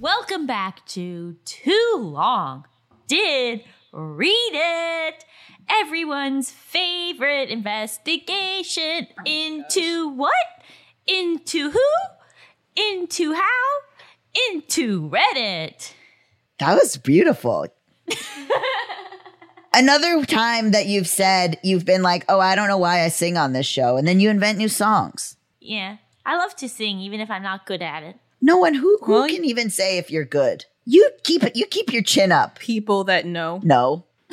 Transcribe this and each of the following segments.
Welcome back to Too Long. Did read it. Everyone's favorite investigation oh into what? Into who? Into how? Into Reddit. That was beautiful. Another time that you've said you've been like, oh, I don't know why I sing on this show. And then you invent new songs. Yeah. I love to sing even if I'm not good at it. No one who who Well, can even say if you're good. You keep it. You keep your chin up. People that know. No,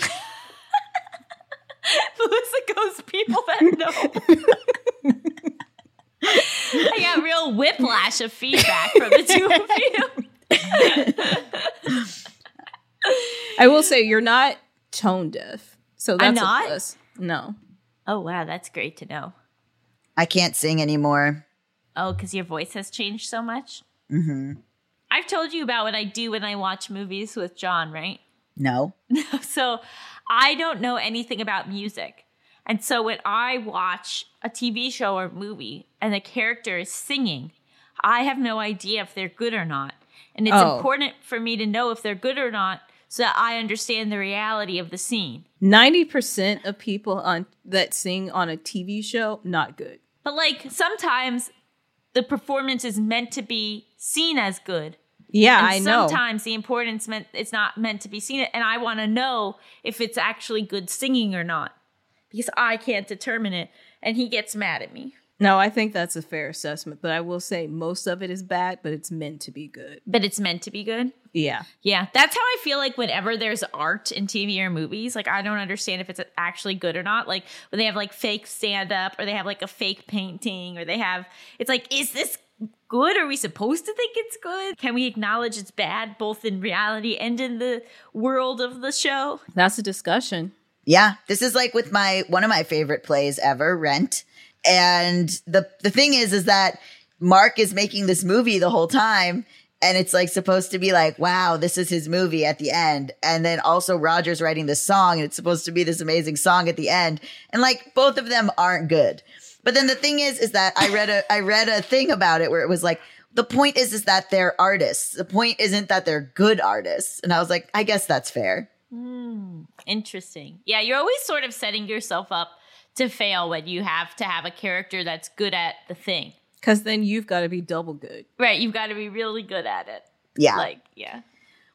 Melisa goes people that know. I got real whiplash of feedback from the two of you. I will say you're not tone deaf. So that's not? a plus. No. Oh wow, that's great to know. I can't sing anymore. Oh, because your voice has changed so much. Hmm I've told you about what I do when I watch movies with John, right? No. so I don't know anything about music. And so when I watch a TV show or movie and the character is singing, I have no idea if they're good or not. And it's Oh. important for me to know if they're good or not so that I understand the reality of the scene. 90% of people on that sing on a TV show, not good. But like sometimes the performance is meant to be seen as good. Yeah, And I know. sometimes the importance meant it's not meant to be seen and I want to know if it's actually good singing or not because I can't determine it and he gets mad at me. No, I think that's a fair assessment, but I will say most of it is bad, but it's meant to be good. But it's meant to be good. Yeah. Yeah, that's how I feel like whenever there's art in TV or movies, like I don't understand if it's actually good or not. Like when they have like fake stand up or they have like a fake painting or they have it's like is this good? Are we supposed to think it's good? Can we acknowledge it's bad both in reality and in the world of the show? That's a discussion. Yeah, this is like with my one of my favorite plays ever, Rent. And the the thing is is that Mark is making this movie the whole time and it's like supposed to be like, wow, this is his movie at the end. And then also Roger's writing this song and it's supposed to be this amazing song at the end. And like both of them aren't good. But then the thing is is that I read a I read a thing about it where it was like the point is is that they're artists. The point isn't that they're good artists. And I was like, I guess that's fair. Hmm. Interesting. Yeah, you're always sort of setting yourself up to fail when you have to have a character that's good at the thing. Because then you've got to be double good. Right, you've got to be really good at it. Yeah. Like, yeah.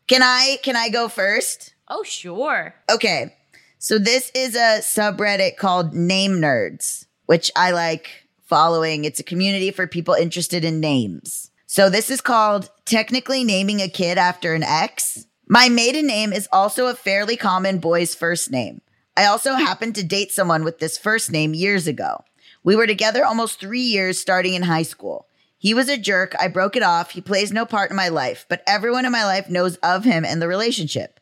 Can I can I go first? Oh, sure. Okay. So this is a subreddit called Name Nerds, which I like following. It's a community for people interested in names. So this is called technically naming a kid after an ex. My maiden name is also a fairly common boy's first name. I also happened to date someone with this first name years ago. We were together almost three years starting in high school. He was a jerk. I broke it off. He plays no part in my life, but everyone in my life knows of him and the relationship.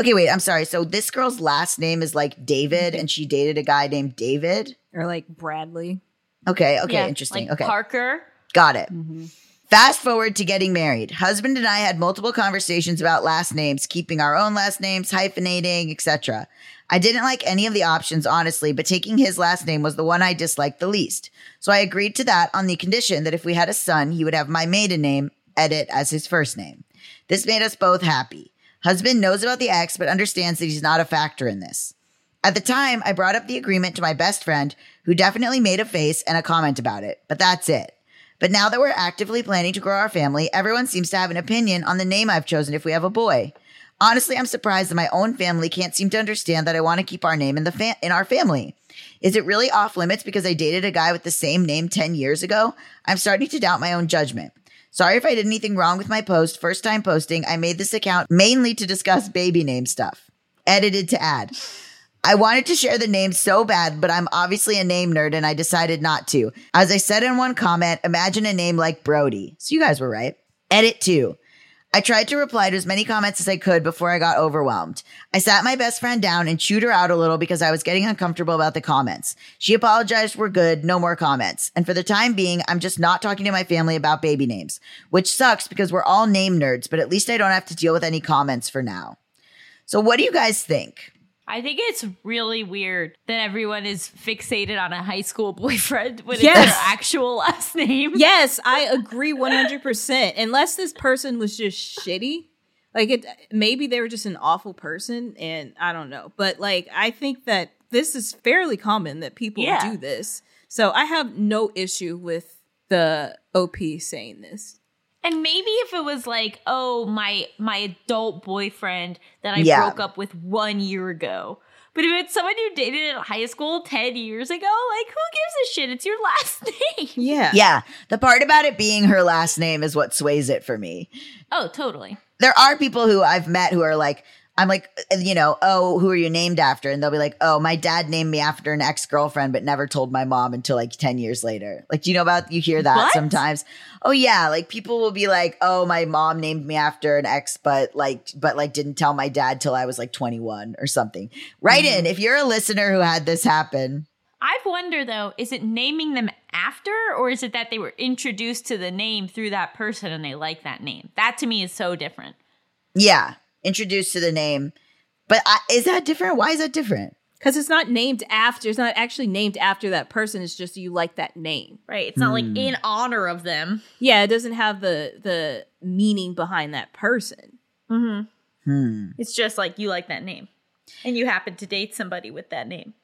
Okay, wait, I'm sorry. So this girl's last name is like David and she dated a guy named David. Or like Bradley. Okay, okay, Yeah, interesting. like okay. Parker. Got it. Mm-hmm. Fast forward to getting married. Husband and I had multiple conversations about last names, keeping our own last names, hyphenating, etc. I didn't like any of the options, honestly, but taking his last name was the one I disliked the least. So I agreed to that on the condition that if we had a son, he would have my maiden name, edit, as his first name. This made us both happy. Husband knows about the ex, but understands that he's not a factor in this. At the time, I brought up the agreement to my best friend, who definitely made a face and a comment about it, but that's it. But now that we're actively planning to grow our family, everyone seems to have an opinion on the name I've chosen if we have a boy. Honestly, I'm surprised that my own family can't seem to understand that I want to keep our name in the fa- in our family. Is it really off limits because I dated a guy with the same name 10 years ago? I'm starting to doubt my own judgment. Sorry if I did anything wrong with my post. First time posting. I made this account mainly to discuss baby name stuff. Edited to add. I wanted to share the name so bad, but I'm obviously a name nerd and I decided not to. As I said in one comment, imagine a name like Brody. So you guys were right. Edit two. I tried to reply to as many comments as I could before I got overwhelmed. I sat my best friend down and chewed her out a little because I was getting uncomfortable about the comments. She apologized, we're good, no more comments. And for the time being, I'm just not talking to my family about baby names, which sucks because we're all name nerds, but at least I don't have to deal with any comments for now. So what do you guys think? I think it's really weird that everyone is fixated on a high school boyfriend when Yes. it's their actual last name. Yes, I agree 100%. Unless this person was just shitty. Like it maybe they were just an awful person and I don't know. But like I think that this is fairly common that people Yeah. do this. So I have no issue with the OP saying this. And maybe if it was like, oh, my my adult boyfriend that I Yeah. broke up with one year ago. But if it's someone you dated in high school 10 years ago, like who gives a shit? It's your last name. Yeah. Yeah. The part about it being her last name is what sways it for me. Oh, totally. There are people who I've met who are like, I'm like, uh, you know, oh, who are you named after? And they'll be like, oh, my dad named me after an ex girlfriend, but never told my mom until like 10 years later. Like, do you know about, you hear that What? sometimes? Oh, yeah. Like people will be like, oh, my mom named me after an ex, but like, but like didn't tell my dad till I was like 21 or something. Write in if you're a listener who had this happen. I wonder though, is it naming them after or is it that they were introduced to the name through that person and they like that name? That to me is so different. Yeah. Introduced to the name. But I, is that different? Why is that different? Cuz it's not named after it's not actually named after that person. It's just you like that name. Right. It's not like Hmm. in honor of them. Yeah, it doesn't have the the meaning behind that person. Mm-hmm. Hmm. It's just like you like that name. And you happen to date somebody with that name.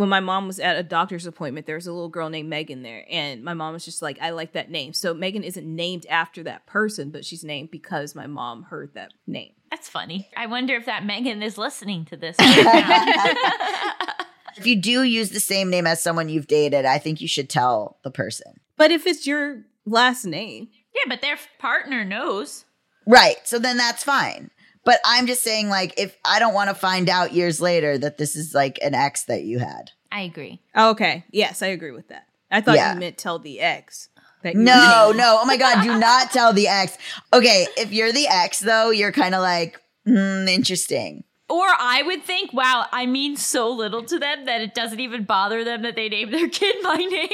When my mom was at a doctor's appointment, there was a little girl named Megan there, and my mom was just like, "I like that name." So Megan isn't named after that person, but she's named because my mom heard that name. That's funny. I wonder if that Megan is listening to this. Right. If you do use the same name as someone you've dated, I think you should tell the person. But if it's your last name, yeah, but their partner knows. Right. So then that's fine. But I'm just saying, like, if I don't want to find out years later that this is like an ex that you had. I agree. oh, okay, yes, I agree with that. I thought Yeah. you meant tell the ex. That No, no. Oh my God. Do not tell the ex. Okay. If you're the ex, though, you're kind of like, hmm, interesting. Or I would think, wow, I mean so little to them that it doesn't even bother them that they name their kid my name.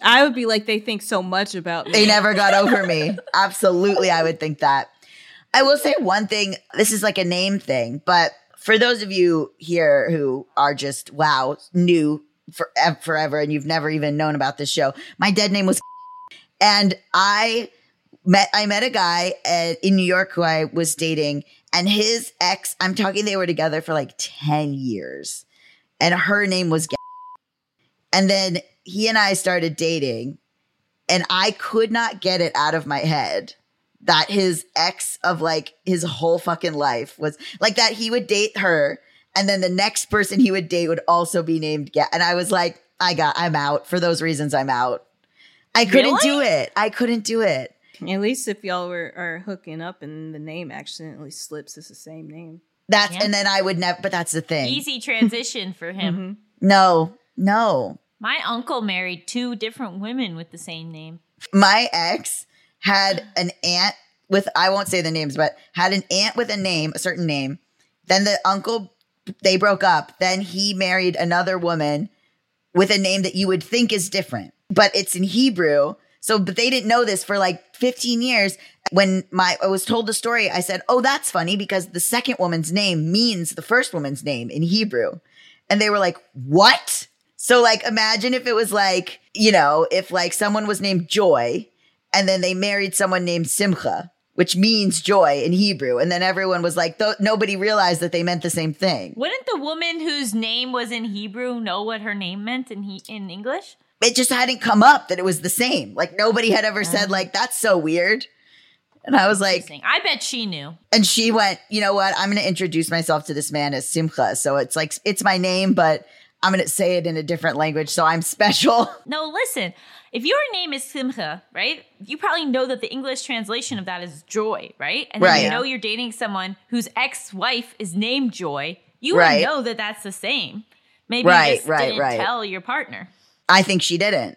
I would be like, they think so much about me. They never got over me. Absolutely, I would think that. I will say one thing. This is like a name thing, but for those of you here who are just wow new for forever and you've never even known about this show, my dead name was, and I met I met a guy uh, in New York who I was dating, and his ex. I'm talking they were together for like ten years, and her name was. And then he and I started dating, and I could not get it out of my head that his ex of like his whole fucking life was like that he would date her and then the next person he would date would also be named Ga- and I was like I got I'm out for those reasons I'm out. I couldn't Really? do it. I couldn't do it. At least if y'all were are hooking up and the name accidentally slips, it's the same name. That's Yeah. and then I would never but that's the thing. Easy transition for him. Mhm. No. No. My uncle married two different women with the same name. my ex had an aunt with I won't say the names, but had an aunt with a name, a certain name. Then the uncle they broke up. Then he married another woman with a name that you would think is different, but it's in Hebrew. So, but they didn't know this for like 15 years. When my I was told the story, I said, "Oh, that's funny because the second woman's name means the first woman's name in Hebrew." And they were like, "What?" So like imagine if it was like, you know, if like someone was named Joy and then they married someone named Simcha, which means joy in Hebrew, and then everyone was like, th- nobody realized that they meant the same thing. Wouldn't the woman whose name was in Hebrew know what her name meant in he- in English? It just hadn't come up that it was the same. Like nobody had ever said oh. like that's so weird. And I was like, I bet she knew. and she went, you know what? I'm going to introduce myself to this man as Simcha. So it's like it's my name, but I'm going to say it in a different language. So I'm special. No, listen. If your name is Simcha, right? You probably know that the English translation of that is joy, right? And then Right. you know you're dating someone whose ex-wife is named Joy. You Right. would know that that's the same. Maybe Right, you just right, didn't right. tell your partner. I think she didn't.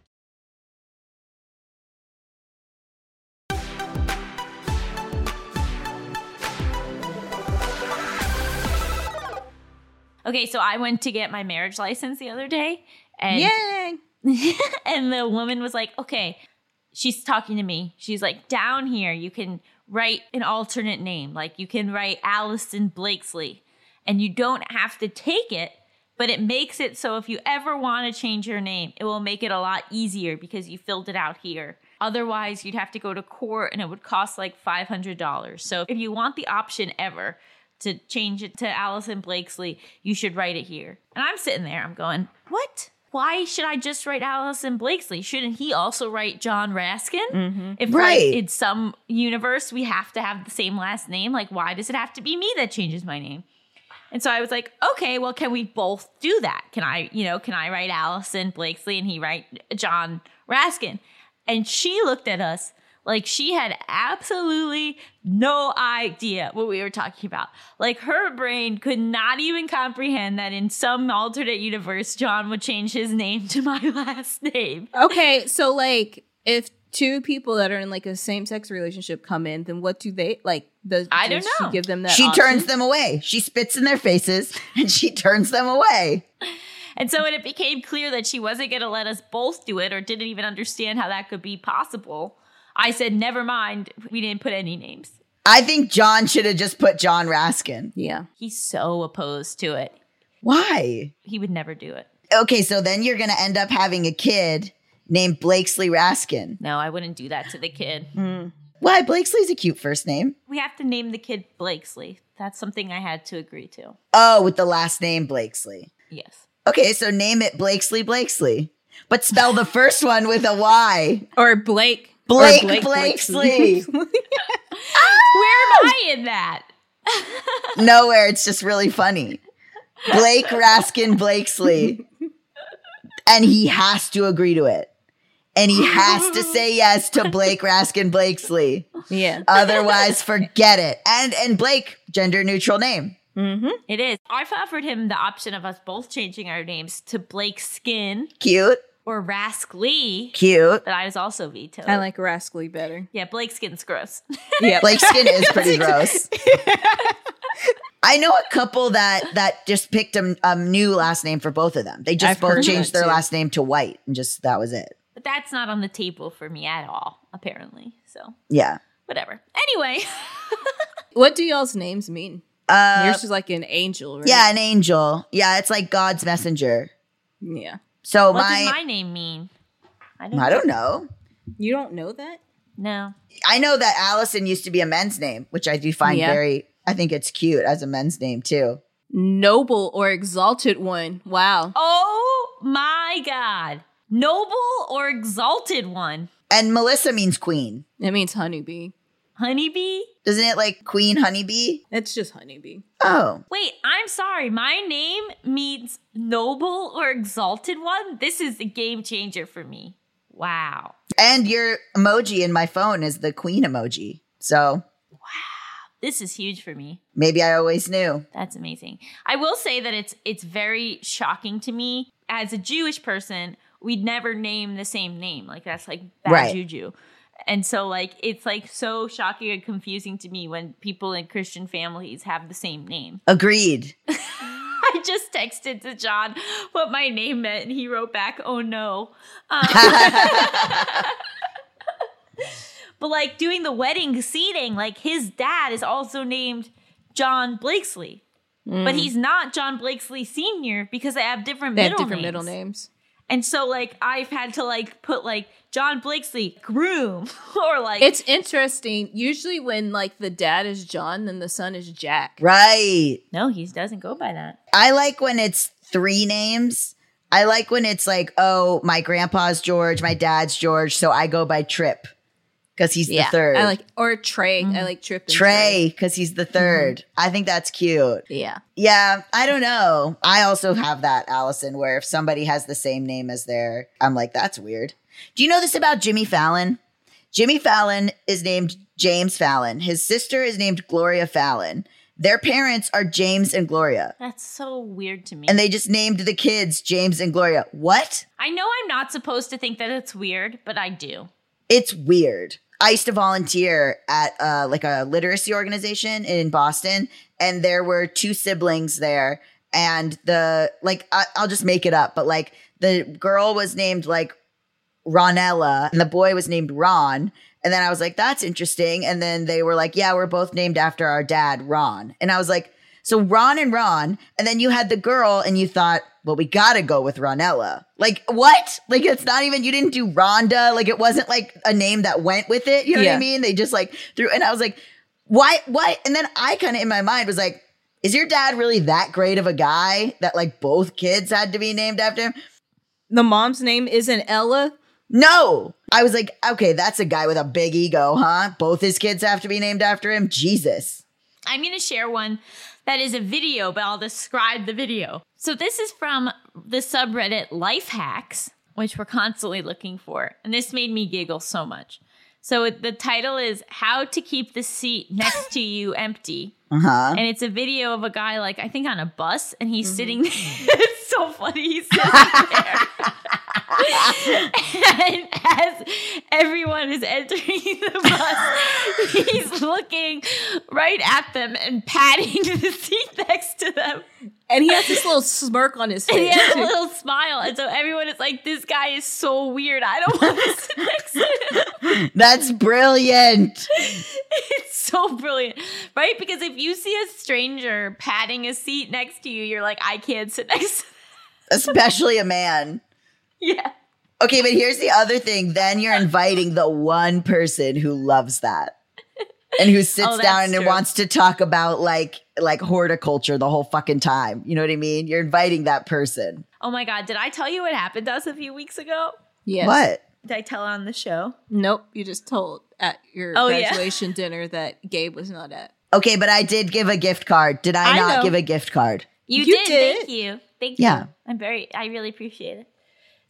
Okay, so I went to get my marriage license the other day, and Yay! and the woman was like, "Okay." She's talking to me. She's like, "Down here, you can write an alternate name. Like you can write Allison Blakesley, and you don't have to take it, but it makes it so if you ever want to change your name, it will make it a lot easier because you filled it out here. Otherwise, you'd have to go to court, and it would cost like five hundred dollars. So if you want the option ever." To change it to Allison Blakesley, you should write it here. And I'm sitting there, I'm going, What? why should I just write Allison Blakesley? Shouldn't he also write John Raskin? Mm-hmm. If Right. like in some universe we have to have the same last name, like why does it have to be me that changes my name? And so I was like, okay, well, can we both do that? Can I, you know, can I write Allison Blakesley and he write John Raskin? And she looked at us like she had absolutely no idea what we were talking about. Like her brain could not even comprehend that in some alternate universe, John would change his name to my last name. Okay, so like if two people that are in like a same sex relationship come in, then what do they like? Does I don't does she know. give them that. she option? turns them away. She spits in their faces and she turns them away. And so when it became clear that she wasn't going to let us both do it or didn't even understand how that could be possible, I said, never mind. We didn't put any names. I think John should have just put John Raskin. Yeah. He's so opposed to it. Why? He would never do it. Okay, so then you're going to end up having a kid named Blakesley Raskin. No, I wouldn't do that to the kid. Hmm. Why? Blakesley's a cute first name. We have to name the kid Blakesley. That's something I had to agree to. Oh, with the last name Blakesley. Yes. Okay, so name it Blakesley Blakesley, but spell the first one with a Y. Or Blake. Or Blake Blake Blakesley. Where am I in that? Nowhere. It's just really funny. Blake Raskin Blakesley. And he has to agree to it. And he has to say yes to Blake Raskin Blakesley. yeah. Otherwise, forget it. And and Blake, gender neutral name. Mm-hmm. It is. I've offered him the option of us both changing our names to Blake Skin Cute, or Rask Lee, cute. but I was also vetoed. I like Rascally better. yeah, Blake Skin's gross. Yeah. Blake's skin is pretty gross. I know a couple that that just picked a, a new last name for both of them. They just I've both changed their too. last name to White, and just that was it. but that's not on the table for me at all, apparently. So, Yeah. whatever. Anyway, what do y'all's names mean? Uh, Yours is like an angel, right? yeah, an angel. Yeah, it's like God's messenger. Yeah. So what my, does my name mean? I don't, I don't know. You don't know that? No. I know that Allison used to be a men's name, which I do find Yeah. very. I think it's cute as a men's name too. Noble or exalted one. Wow. Oh my God. Noble or exalted one? And Melisa means queen, It means honeybee. Honeybee? doesn't it? Like queen honeybee. It's just honeybee. Oh, Wait, I'm sorry. My name means noble or exalted one? This is a game changer for me. Wow. and your emoji in my phone is the queen emoji. So Wow. This is huge for me. maybe I always knew. That's amazing. I will say that it's it's very shocking to me as a Jewish person. We'd never name the same name. Like that's like bad Right. juju. And so like it's like so shocking and confusing to me when people in Christian families have the same name. Agreed. I just texted to John what my name meant and he wrote back, "Oh no." Um, but like doing the wedding seating, like his dad is also named John Blakesley. But he's not John Blakesley Senior because they have different They have different names. middle names. And so like I've had to like put like John Blakesley groom or like It's interesting. Usually when like the dad is John, then the son is Jack. Right. no, he doesn't go by that. I like when it's three names. I like when it's like, oh, my grandpa's George, my dad's George, so I go by Trip. Because he's the third. I like or Trey. I mm-hmm. like Trip and Trey because he's the 3rd mm-hmm. I think that's cute. Yeah. Yeah, I don't know. I also have that, Allison, where if somebody has the same name as their, I'm like, that's weird. Do you know this about Jimmy Fallon? Jimmy Fallon is named James Fallon. His sister is named Gloria Fallon. Their parents are James and Gloria. That's so weird to me. And they just named the kids James and Gloria. What? I know I'm not supposed to think that it's weird, but I do. It's weird. I used to volunteer at uh, like a literacy organization in Boston, and there were two siblings there. And the like, I, I'll just make it up, but like the girl was named like Ronella, and the boy was named Ron. And then I was like, that's interesting. And then they were like, yeah, we're both named after our dad, Ron. And I was like, so Ron and Ron. And then you had the girl, and you thought, well, we gotta go with Ronella. Like, what? Like, it's not even, you didn't do Rhonda. Like, it wasn't like a name that went with it. You know what I mean? They just like threw, and I was like, why, why? And then I kind of in my mind was like, is your dad really that great of a guy that like both kids had to be named after him? The mom's name isn't Ella. No. I was like, okay, that's a guy with a big ego, huh? Both his kids have to be named after him? Jesus. I'm going to share one that is a video, but I'll describe the video. So this is from the subreddit Life Hacks, which we're constantly looking for. And this made me giggle so much. So the title is How to Keep the Seat Next to You Empty. Uh huh. And it's a video of a guy, like, I think on a bus, and he's sitting there. it's so funny. He's sitting there. and as everyone is entering the bus, he's looking right at them and patting the seat next to them. And he has this little smirk on his And he has a little smile. And so everyone is like, this guy is so weird. I don't want to sit next to him. That's brilliant. It's so brilliant, right? Because if you see a stranger patting a seat next to you, you're like, I can't sit next to Especially a man. Yeah. Okay, but here's the other thing. Then you're inviting the one person who loves that. And who sits Oh, down and true. wants to talk about like like horticulture the whole fucking time. You know what I mean? You're inviting that person. Oh my God. Did I tell you what happened to us a few weeks ago? Yes. What? Did I tell on the show? Nope. You just told at your Oh, yeah. graduation dinner that Gabe was not at. Okay, but I did give a gift card. Did I, I not know. give a gift card? You, You did. did. Thank you. Thank Yeah. you. I'm very, I really appreciate it.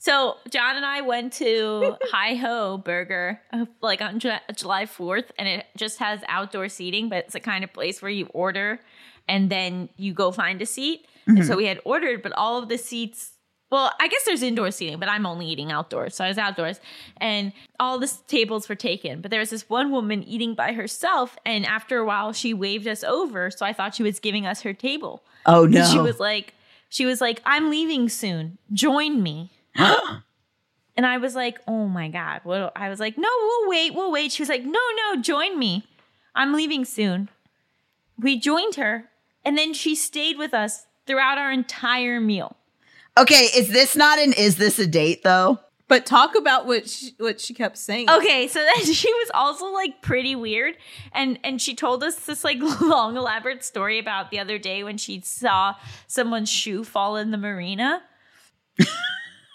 So John and I went to Hi Ho Burger uh, like on Ju- July 4th, and it just has outdoor seating, but it's the kind of place where you order and then you go find a seat. And so we had ordered, but all of the seats. Well, I guess there's indoor seating, but I'm only eating outdoors. So I was outdoors and all the tables were taken. But there was this one woman eating by herself. And after a while, she waved us over. So I thought she was giving us her table. Oh no. And she was like, she was like, I'm leaving soon. Join me. and I was like, oh my God. What I was like, no, we'll wait, we'll wait. She was like, no, no, join me. I'm leaving soon. We joined her, and then she stayed with us throughout our entire meal. okay, is this not an is this a date though? But talk about what she, what she kept saying. Okay, so then she was also like pretty weird, and and she told us this like long elaborate story about the other day when she saw someone's shoe fall in the marina.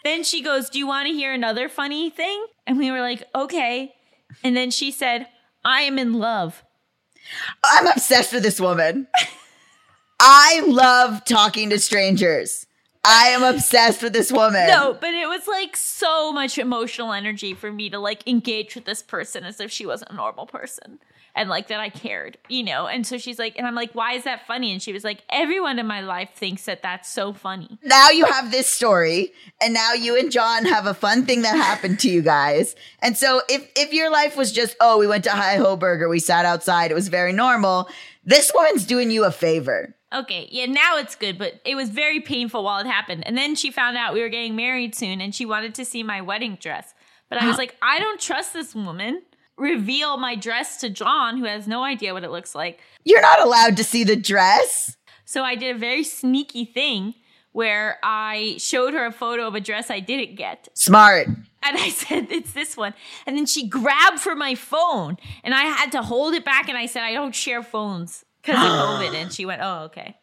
then she goes, "Do you want to hear another funny thing?" And we were like, "Okay." And then she said, "I am in love." I'm obsessed with this woman. I love talking to strangers. I am obsessed with this woman. No, but it was like so much emotional energy for me to like engage with this person as if she was a normal person and like that I cared, you know? And so she's like, and I'm like, why is that funny? And she was like, everyone in my life thinks that that's so funny. now you have this story and now you and John have a fun thing that happened to you guys. And so if if your life was just, oh, we went to Hi Ho Burger, we sat outside, it was very normal, this woman's doing you a favor. Okay, yeah, now it's good, but it was very painful while it happened. And then she found out we were getting married soon and she wanted to see my wedding dress. But I was like, I don't trust this woman. Reveal my dress to John, who has no idea what it looks like. You're not allowed to see the dress. So I did a very sneaky thing where I showed her a photo of a dress I didn't get. Smart. And I said, it's this one. And then she grabbed for my phone and I had to hold it back. And I said, I don't share phones because of COVID. And she went, oh, okay.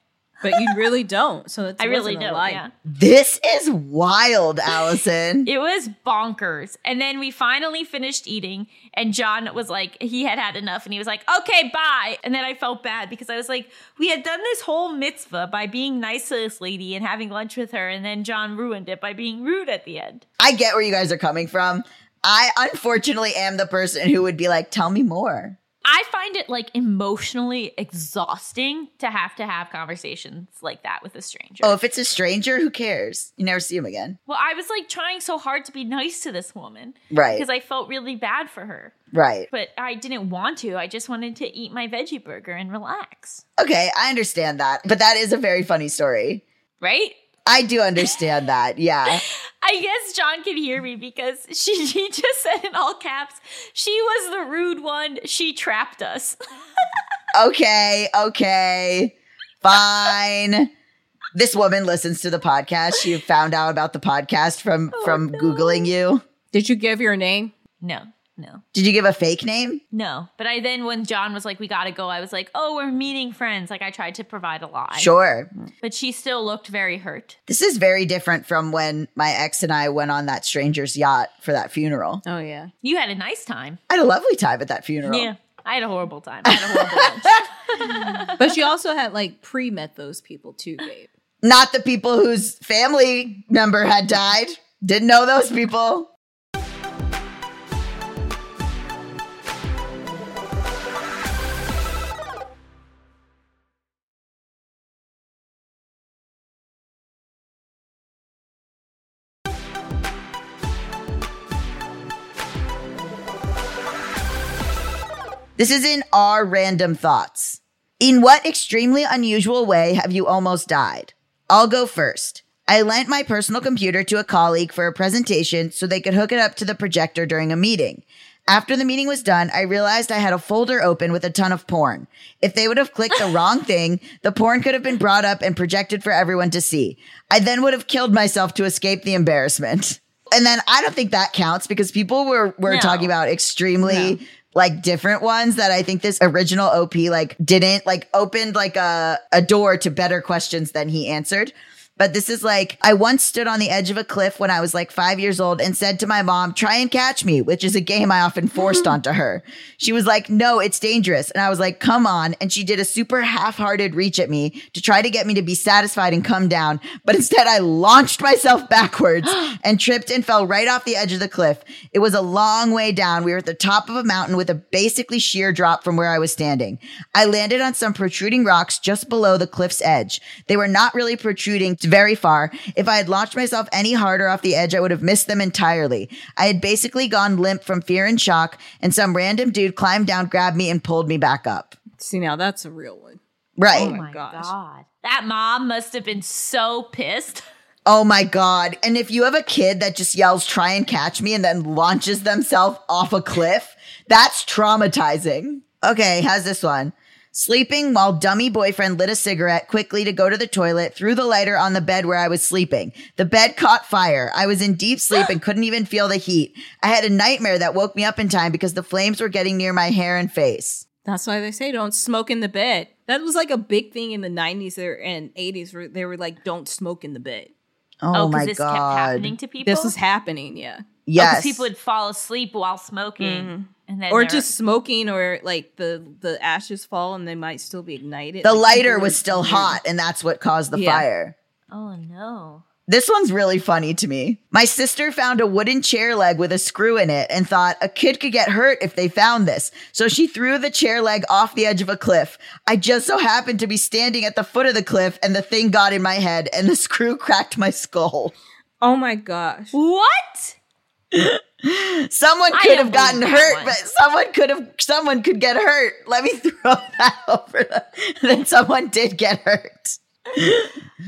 But you really don't. So it's I really don't. Yeah. This is wild, Allison. It was bonkers. And then we finally finished eating, and John was like, he had had enough, and he was like, okay, bye. And then I felt bad because I was like, we had done this whole mitzvah by being nice to this lady and having lunch with her, and then John ruined it by being rude at the end. I get where you guys are coming from. I unfortunately am the person who would be like, tell me more. I find it like emotionally exhausting to have to have conversations like that with a stranger. Oh, if it's a stranger, who cares? You never see him again. Well, I was like trying so hard to be nice to this woman. Right. Because I felt really bad for her. Right. But I didn't want to. I just wanted to eat my veggie burger and relax. Okay, I understand that. But that is a very funny story. Right? I do understand that. Yeah. I guess John can hear me because she, she just said in all caps, she was the rude one. She trapped us. okay, okay. Fine. This woman listens to the podcast. She found out about the podcast from Oh, from no. googling you. Did you give your name? no, no, Did you give a fake name? no. But I then, when John was like, we gotta go, I was like, oh, we're meeting friends. Like I tried to provide a lie. Sure. But she still looked very hurt. This is very different from when my ex and I went on that stranger's yacht for that funeral. Oh yeah. You had a nice time. I had a lovely time at that funeral. Yeah. I had a horrible time. I had a horrible lunch. But she also had like pre met those people too, babe. Not the people whose family member had died. Didn't know those people. This is in our random thoughts. In what extremely unusual way have you almost died? I'll go first. I lent my personal computer to a colleague for a presentation so they could hook it up to the projector during a meeting. After the meeting was done, I realized I had a folder open with a ton of porn. If they would have clicked the wrong thing, the porn could have been brought up and projected for everyone to see. I then would have killed myself to escape the embarrassment. And then I don't think that counts because people were were No. talking about extremely like different ones that I think this original OP like didn't like opened like a a door to better questions than he answered. But this is like, I once stood on the edge of a cliff when I was like five years old and said to my mom, try and catch me, which is a game I often forced onto her. She was like, no, it's dangerous. And I was like, come on. And she did a super half hearted reach at me to try to get me to be satisfied and come down. But instead, I launched myself backwards and tripped and fell right off the edge of the cliff. It was a long way down. We were at the top of a mountain with a basically sheer drop from where I was standing. I landed on some protruding rocks just below the cliff's edge. They were not really protruding very far. If I had launched myself any harder off the edge, I would have missed them entirely. I had basically gone limp from fear and shock, and some random dude climbed down, grabbed me, and pulled me back up. See now that's a real one. Right. Oh Oh my my gosh. god. That mom must have been so pissed. Oh my God. And if you have a kid that just yells, try and catch me, and then launches themselves off a cliff, that's traumatizing. Okay, how's this one? Sleeping while dummy boyfriend lit a cigarette quickly to go to the toilet, threw the lighter on the bed where I was sleeping. The bed caught fire. I was in deep sleep and couldn't even feel the heat. I had a nightmare that woke me up in time because the flames were getting near my hair and face. That's why they say don't smoke in the bed. That was like a big thing in the 90s there and 80s where they were like, don't smoke in the bed. Oh, Oh, my because this God. kept happening to people. This was happening, yeah. Oh, yes. because people would fall asleep while smoking, and then Or they're- just smoking or like the the ashes fall and they might still be ignited. the Like, lighter was still weird. hot, and that's what caused the Yeah. fire. oh no. This one's really funny to me. My sister found a wooden chair leg with a screw in it and thought a kid could get hurt if they found this. So she threw the chair leg off the edge of a cliff. I just so happened to be standing at the foot of the cliff and the thing got in my head and the screw cracked my skull. Oh my gosh. What? Someone could have gotten hurt, but someone could have someone could get hurt. Let me throw that over the then someone did get hurt.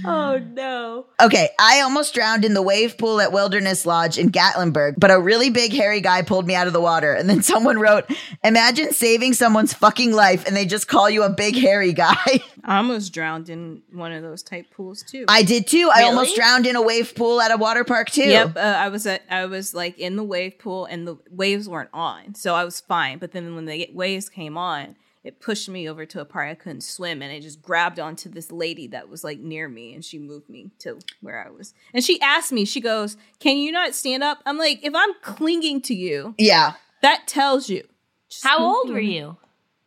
Oh no. Okay, I almost drowned in the wave pool at Wilderness Lodge in Gatlinburg, but a really big hairy guy pulled me out of the water. And then someone wrote, Imagine saving someone's fucking life and they just call you a big hairy guy. I almost drowned in one of those type pools too. I did too. I almost drowned in a wave pool at a water park too. Yep, uh, I was at I was like in the wave pool and the waves weren't on, so I was fine. But then when the waves came on, it pushed me over to a part I couldn't swim, and I just grabbed onto this lady that was like near me, and she moved me to where I was. And she asked me, she goes, "Can you not stand up?" I'm like, "If I'm clinging to you, Yeah. that tells you." How old were you?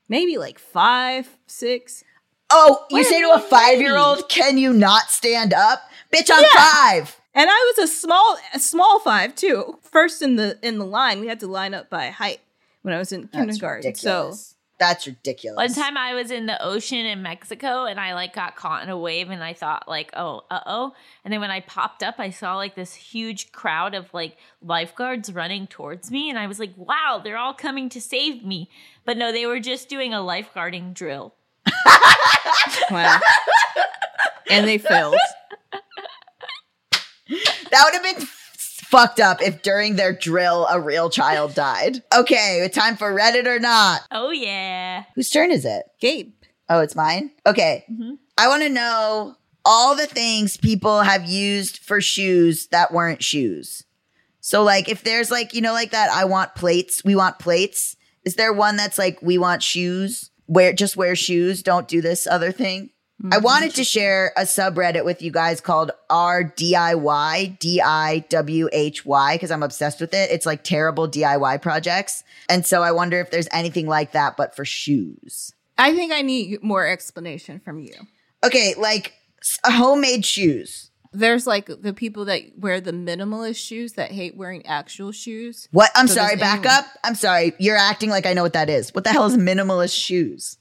Maybe like five, six. Oh, you say to a five year old, can you not stand up? Bitch, I'm Yeah. five. And I was a small, a small five too. First in the in the line, we had to line up by height when I was in That's kindergarten. So ridiculous. That's ridiculous. One time I was in the ocean in Mexico and I like got caught in a wave and I thought like, oh, uh oh. And then when I popped up, I saw like this huge crowd of like lifeguards running towards me. And I was like, wow, they're all coming to save me. But no, they were just doing a lifeguarding drill. wow. and they failed. That would have been fucked up if during their drill a real child died. Okay, time for Reddit or not. Oh, yeah. Whose turn is it? Gabe. Oh, it's mine? Okay. Mhm. I want to know all the things people have used for shoes that weren't shoes. So, like, if there's like, you know, like that, I want plates, we want plates. Is there one that's like, we want shoes? Wear just wear shoes, don't do this other thing. I wanted to share a subreddit with you guys called RDIY, D I W H Y, because I'm obsessed with it. It's like terrible DIY projects. And so I wonder if there's anything like that, but for shoes. I think I need more explanation from you. Okay, like uh, homemade shoes. There's like the people that wear the minimalist shoes that hate wearing actual shoes. What? I'm So sorry, back anyone- up. I'm sorry. You're acting like I know what that is. What the hell is minimalist shoes?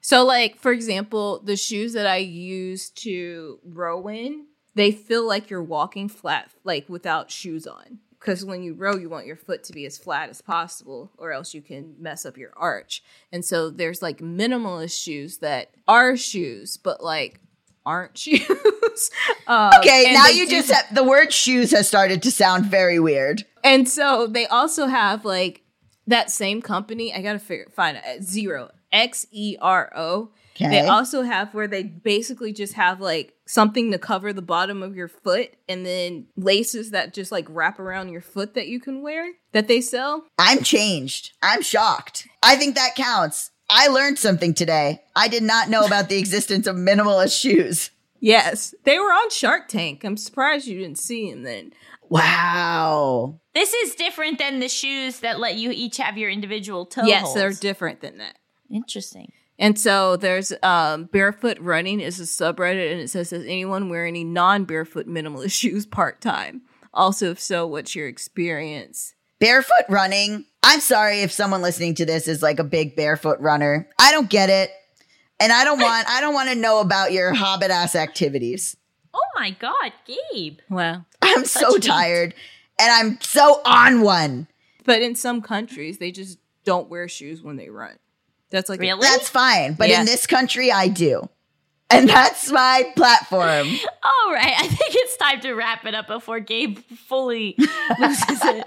So, like for example, the shoes that I use to row in, they feel like you're walking flat, like without shoes on. Because when you row, you want your foot to be as flat as possible, or else you can mess up your arch. And so there's like minimalist shoes that are shoes, but like aren't shoes. um, Okay, now you just have, the word shoes has started to sound very weird. And so they also have like that same company. I gotta figure find it. Zero X E R O. Okay. They also have where they basically just have like something to cover the bottom of your foot, and then laces that just like wrap around your foot that you can wear that they sell. I'm changed. I'm shocked. I think that counts. I learned something today. I did not know about the existence of minimalist shoes. Yes, they were on Shark Tank. I'm surprised you didn't see them then. Wow. This is different than the shoes that let you each have your individual toe yes, holes. they're different than that. Interesting. And so there's um, barefoot running is a subreddit, and it says, "Does anyone wear any non-barefoot minimalist shoes part time? Also, if so, what's your experience?" Barefoot running. I'm sorry if someone listening to this is like a big barefoot runner. I don't get it. And I don't want I don't want to know about your hobbit ass activities. Oh my God, Gabe. Wow. I'm so heat. tired and I'm so on one. But in some countries, they just don't wear shoes when they run. That's like Really? That's fine. But Yeah. in this country, I do. And that's my platform. All right, I think it's time to wrap it up before Gabe fully loses it.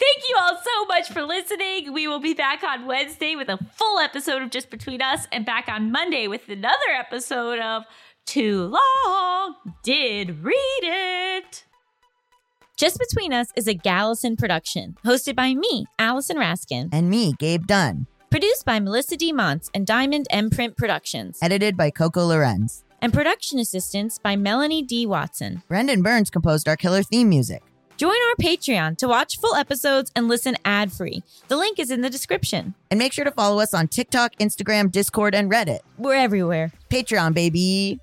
Thank you all so much for listening. We will be back on Wednesday with a full episode of Just Between Us and back on Monday with another episode of Too Long Did Read It. Just Between Us is a Gallison production, hosted by me, Allison Raskin, And me, Gabe Dunn. Produced by Melisa D. Monts and Diamond MPrint Productions, Edited by Coco Llorens. and production assistance by Melanie D. Watson. Brendan Burns composed our killer theme music. Join our Patreon to watch full episodes and listen ad free. The link is in the description. And make sure to follow us on TikTok, Instagram, Discord, and Reddit. We're everywhere. Patreon, baby.